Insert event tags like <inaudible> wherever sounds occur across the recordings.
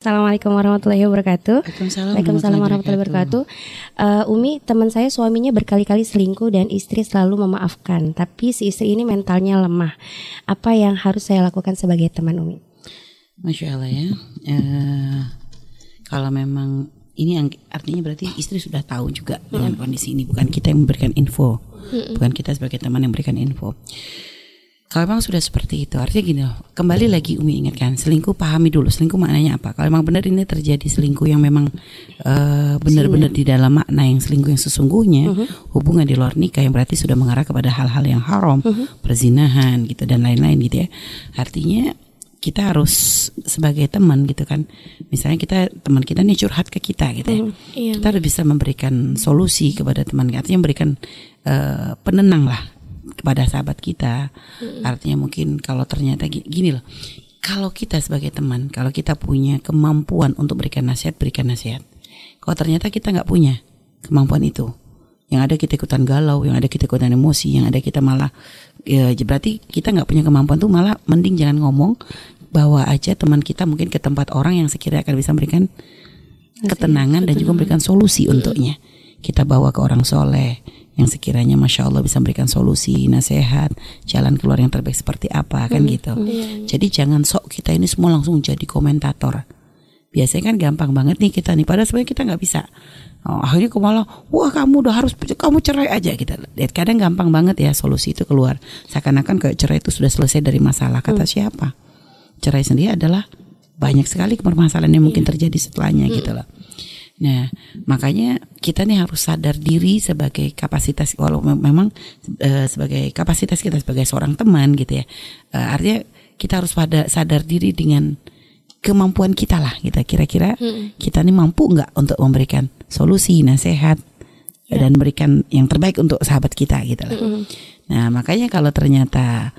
Assalamualaikum warahmatullahi wabarakatuh. Waalaikumsalam, Waalaikumsalam warahmatullahi wabarakatuh. Uh, Umi, teman saya suaminya berkali-kali selingkuh dan istri selalu memaafkan, tapi si istri ini mentalnya lemah. Apa yang harus saya lakukan sebagai teman Umi? Masya Allah ya. Uh, kalau memang ini yang artinya berarti istri sudah tahu juga dengan kondisi ini, bukan kita yang memberikan info, bukan kita sebagai teman yang memberikan info. Kalau memang sudah seperti itu, artinya gini loh, kembali lagi Umi ingatkan, selingkuh pahami dulu, selingkuh maknanya apa. Kalau memang benar ini terjadi selingkuh yang memang uh, benar-benar di dalam makna yang selingkuh yang sesungguhnya, uh-huh. hubungan di luar nikah yang berarti sudah mengarah kepada hal-hal yang haram, uh-huh. perzinahan gitu dan lain-lain gitu ya. Artinya kita harus sebagai teman gitu kan, misalnya kita teman kita nih curhat ke kita gitu ya, uh, iya. kita harus bisa memberikan solusi kepada teman kita, artinya memberikan uh, penenang lah kepada sahabat kita. Hmm. Artinya mungkin kalau ternyata gini loh. Kalau kita sebagai teman, kalau kita punya kemampuan untuk berikan nasihat, berikan nasihat. Kalau ternyata kita nggak punya kemampuan itu, yang ada kita ikutan galau, yang ada kita ikutan emosi, yang ada kita malah ya berarti kita nggak punya kemampuan tuh malah mending jangan ngomong, bawa aja teman kita mungkin ke tempat orang yang sekiranya akan bisa memberikan ketenangan dan juga memberikan solusi untuknya. Kita bawa ke orang soleh, yang sekiranya masya Allah bisa memberikan solusi, nasihat, jalan keluar yang terbaik seperti apa kan hmm. gitu. Hmm. Jadi jangan sok kita ini semua langsung jadi komentator. Biasanya kan gampang banget nih kita nih, padahal sebenarnya kita nggak bisa. Oh, akhirnya kok malah, wah kamu udah harus kamu cerai aja gitu. Lihat kadang gampang banget ya solusi itu keluar. Seakan-akan kayak cerai itu sudah selesai dari masalah. Kata hmm. siapa? Cerai sendiri adalah banyak sekali permasalahan yang mungkin iya. terjadi setelahnya hmm. gitu loh. Nah, makanya kita nih harus sadar diri sebagai kapasitas walau memang uh, sebagai kapasitas kita sebagai seorang teman gitu ya. Uh, artinya kita harus pada sadar diri dengan kemampuan kita lah kita kira-kira hmm. kita nih mampu nggak untuk memberikan solusi, nasihat ya. dan berikan yang terbaik untuk sahabat kita gitu lah. Hmm. Nah, makanya kalau ternyata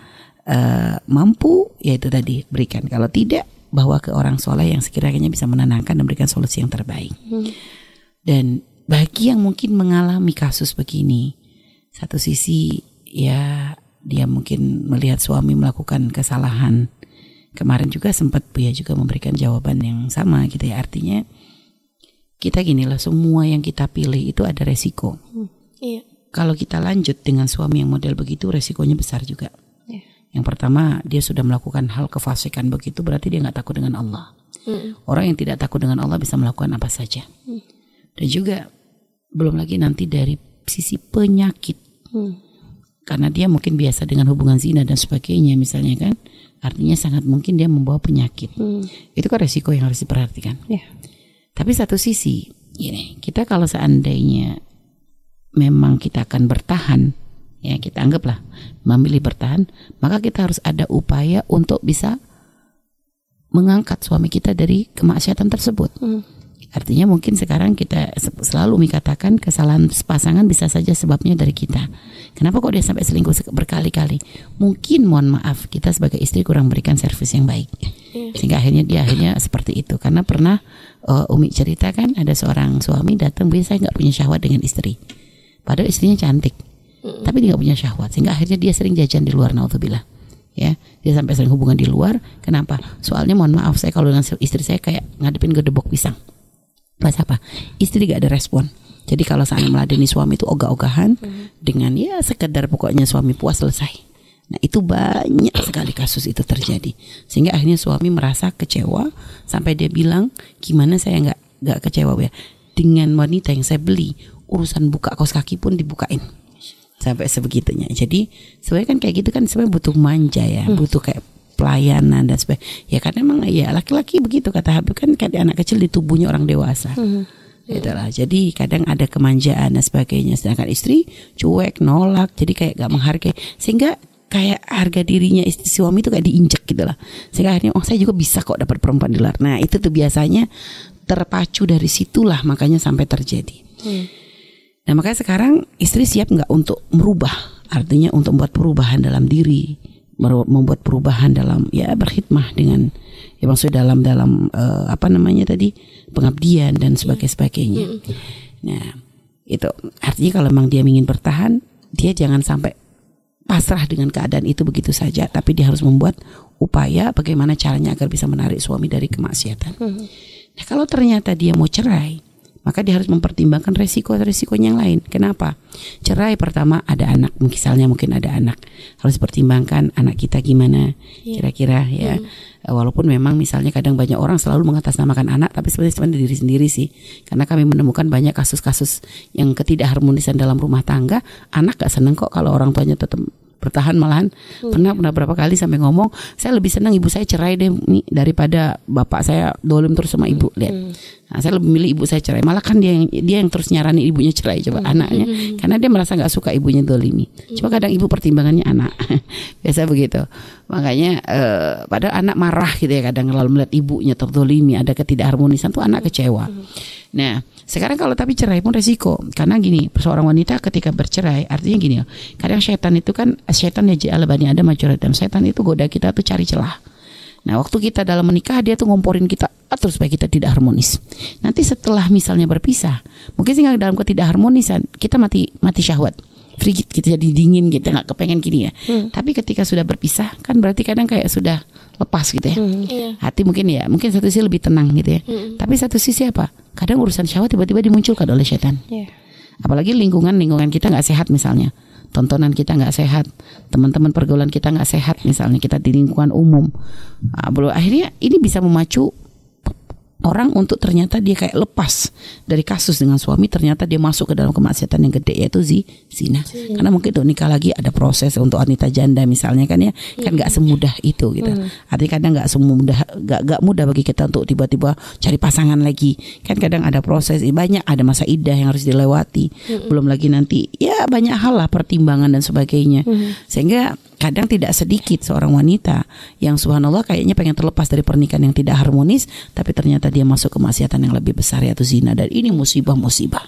uh, mampu ya itu tadi berikan. Kalau tidak bawa ke orang soleh yang sekiranya bisa menenangkan dan memberikan solusi yang terbaik. Hmm. Dan bagi yang mungkin mengalami kasus begini, satu sisi ya dia mungkin melihat suami melakukan kesalahan. Kemarin juga sempat Buya juga memberikan jawaban yang sama gitu ya. Artinya kita gini lah semua yang kita pilih itu ada resiko. Hmm. Iya. Kalau kita lanjut dengan suami yang model begitu resikonya besar juga. Yang pertama dia sudah melakukan hal kefasikan begitu berarti dia nggak takut dengan Allah. Hmm. Orang yang tidak takut dengan Allah bisa melakukan apa saja. Hmm. Dan juga belum lagi nanti dari sisi penyakit. Hmm. Karena dia mungkin biasa dengan hubungan zina dan sebagainya misalnya kan. Artinya sangat mungkin dia membawa penyakit. Hmm. Itu kan resiko yang harus diperhatikan. Yeah. Tapi satu sisi, ini kita kalau seandainya memang kita akan bertahan ya kita anggaplah memilih bertahan, maka kita harus ada upaya untuk bisa mengangkat suami kita dari kemaksiatan tersebut. Hmm. Artinya mungkin sekarang kita selalu mengatakan kesalahan pasangan bisa saja sebabnya dari kita. Kenapa kok dia sampai selingkuh berkali-kali? Mungkin mohon maaf kita sebagai istri kurang berikan servis yang baik. Yeah. Sehingga akhirnya dia akhirnya seperti itu. Karena pernah uh, Umi cerita kan ada seorang suami datang biasa nggak punya syahwat dengan istri. Padahal istrinya cantik hmm. tapi dia nggak punya syahwat sehingga akhirnya dia sering jajan di luar naudzubillah ya dia sampai sering hubungan di luar kenapa soalnya mohon maaf saya kalau dengan istri saya kayak ngadepin gedebok pisang pas apa istri gak ada respon jadi kalau saya meladeni suami itu ogah-ogahan hmm. dengan ya sekedar pokoknya suami puas selesai Nah itu banyak sekali kasus itu terjadi sehingga akhirnya suami merasa kecewa sampai dia bilang gimana saya nggak nggak kecewa ya dengan wanita yang saya beli urusan buka kaos kaki pun dibukain sampai sebegitunya. Jadi sebenarnya kan kayak gitu kan sebenarnya butuh manja ya, hmm. butuh kayak pelayanan dan sebagainya. Ya kan emang ya laki-laki begitu kata Habib kan kayak anak kecil di tubuhnya orang dewasa. Hmm. Itulah. Jadi kadang ada kemanjaan dan sebagainya. Sedangkan istri cuek, nolak, jadi kayak gak menghargai. Sehingga kayak harga dirinya istri suami itu kayak diinjek gitu lah. Sehingga akhirnya oh saya juga bisa kok dapat perempuan di luar. Nah itu tuh biasanya terpacu dari situlah makanya sampai terjadi. Hmm. Nah makanya sekarang istri siap nggak untuk merubah, artinya untuk membuat perubahan dalam diri, membuat perubahan dalam ya berkhidmah dengan ya maksudnya dalam dalam uh, apa namanya tadi pengabdian dan sebagainya sebagainya. Nah itu artinya kalau memang dia ingin bertahan, dia jangan sampai pasrah dengan keadaan itu begitu saja, tapi dia harus membuat upaya bagaimana caranya agar bisa menarik suami dari kemaksiatan. Hmm. Nah, kalau ternyata dia mau cerai, maka dia harus mempertimbangkan resiko-resikonya yang lain. Kenapa? Cerai pertama ada anak, misalnya mungkin ada anak, harus pertimbangkan anak kita gimana, iya. kira-kira ya. Hmm. Walaupun memang misalnya kadang banyak orang selalu mengatasnamakan anak, tapi sebenarnya cuma diri sendiri sih. Karena kami menemukan banyak kasus-kasus yang ketidakharmonisan dalam rumah tangga, anak gak seneng kok kalau orang tuanya tetap bertahan malahan hmm. pernah pernah berapa kali sampai ngomong saya lebih senang ibu saya cerai deh nih daripada bapak saya dolim terus sama ibu lihat hmm. nah, saya lebih milih ibu saya cerai malah kan dia yang dia yang terus nyarani ibunya cerai coba hmm. anaknya hmm. karena dia merasa nggak suka ibunya dolimi hmm. coba kadang ibu pertimbangannya anak <laughs> biasa begitu makanya eh, pada anak marah gitu ya kadang lalu melihat ibunya terdolimi ada ketidakharmonisan tuh anak kecewa hmm. nah sekarang kalau tapi cerai pun resiko karena gini seorang wanita ketika bercerai artinya gini kadang setan itu kan setan ya jala bani ada dan setan itu goda kita tuh cari celah Nah waktu kita dalam menikah dia tuh ngomporin kita atur supaya kita tidak harmonis. Nanti setelah misalnya berpisah, mungkin sih dalam harmonisan kita mati mati syahwat frigid kita jadi dingin gitu nggak kepengen gini ya hmm. tapi ketika sudah berpisah kan berarti kadang kayak sudah lepas gitu ya hmm. Iya. hati mungkin ya mungkin satu sisi lebih tenang gitu ya hmm. tapi satu sisi apa kadang urusan syahwat tiba-tiba dimunculkan oleh setan yeah. apalagi lingkungan lingkungan kita nggak sehat misalnya tontonan kita nggak sehat, teman-teman pergaulan kita nggak sehat, misalnya kita di lingkungan umum, nah, belum akhirnya ini bisa memacu orang untuk ternyata dia kayak lepas dari kasus dengan suami ternyata dia masuk ke dalam kemaksiatan yang gede yaitu zi, zina. zina. Karena mungkin untuk nikah lagi ada proses untuk wanita janda misalnya kan ya hmm. kan nggak semudah itu gitu. Hmm. Artinya kadang nggak semudah nggak nggak mudah bagi kita untuk tiba-tiba cari pasangan lagi. Kan kadang ada proses banyak ada masa idah yang harus dilewati. Hmm. Belum lagi nanti ya banyak hal lah pertimbangan dan sebagainya. Hmm. Sehingga kadang tidak sedikit seorang wanita yang subhanallah kayaknya pengen terlepas dari pernikahan yang tidak harmonis tapi ternyata dia masuk ke maksiatan yang lebih besar yaitu zina. Dan ini musibah-musibah.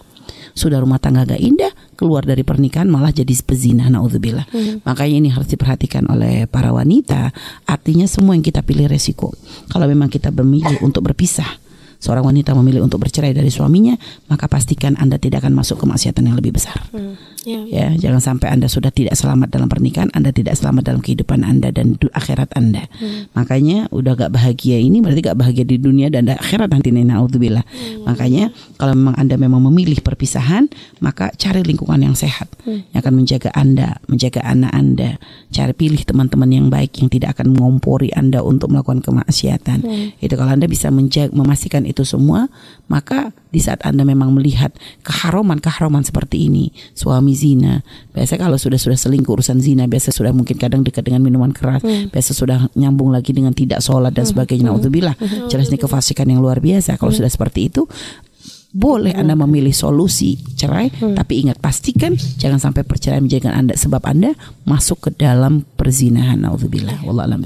Sudah rumah tangga gak indah keluar dari pernikahan malah jadi pezina naudzubillah. Hmm. makanya ini harus diperhatikan oleh para wanita. Artinya semua yang kita pilih resiko. Kalau memang kita memilih untuk berpisah seorang wanita memilih untuk bercerai dari suaminya, maka pastikan Anda tidak akan masuk ke maksiatan yang lebih besar. Hmm, yeah. Ya, jangan sampai Anda sudah tidak selamat dalam pernikahan, Anda tidak selamat dalam kehidupan Anda dan akhirat Anda. Hmm. Makanya udah gak bahagia ini berarti gak bahagia di dunia dan akhirat nanti naudzubillah. Hmm. Makanya kalau memang Anda memang memilih perpisahan, maka cari lingkungan yang sehat hmm. yang akan menjaga Anda, menjaga anak Anda. Cari pilih teman-teman yang baik yang tidak akan mengompori Anda untuk melakukan kemaksiatan. Hmm. Itu kalau Anda bisa menjaga, memastikan itu semua, maka di saat Anda memang melihat keharuman-keharuman seperti ini, suami zina, biasa kalau sudah sudah selingkuh urusan zina, biasa sudah mungkin kadang dekat dengan minuman keras, hmm. biasa sudah nyambung lagi dengan tidak sholat dan hmm. sebagainya. Hmm. Naudzubillah, hmm. jelas ini kefasikan yang luar biasa. Kalau hmm. sudah seperti itu, boleh Anda memilih solusi cerai, hmm. tapi ingat pastikan jangan sampai perceraian menjadikan Anda sebab Anda masuk ke dalam perzinahan. Naudzubillah. Wallahu a'lam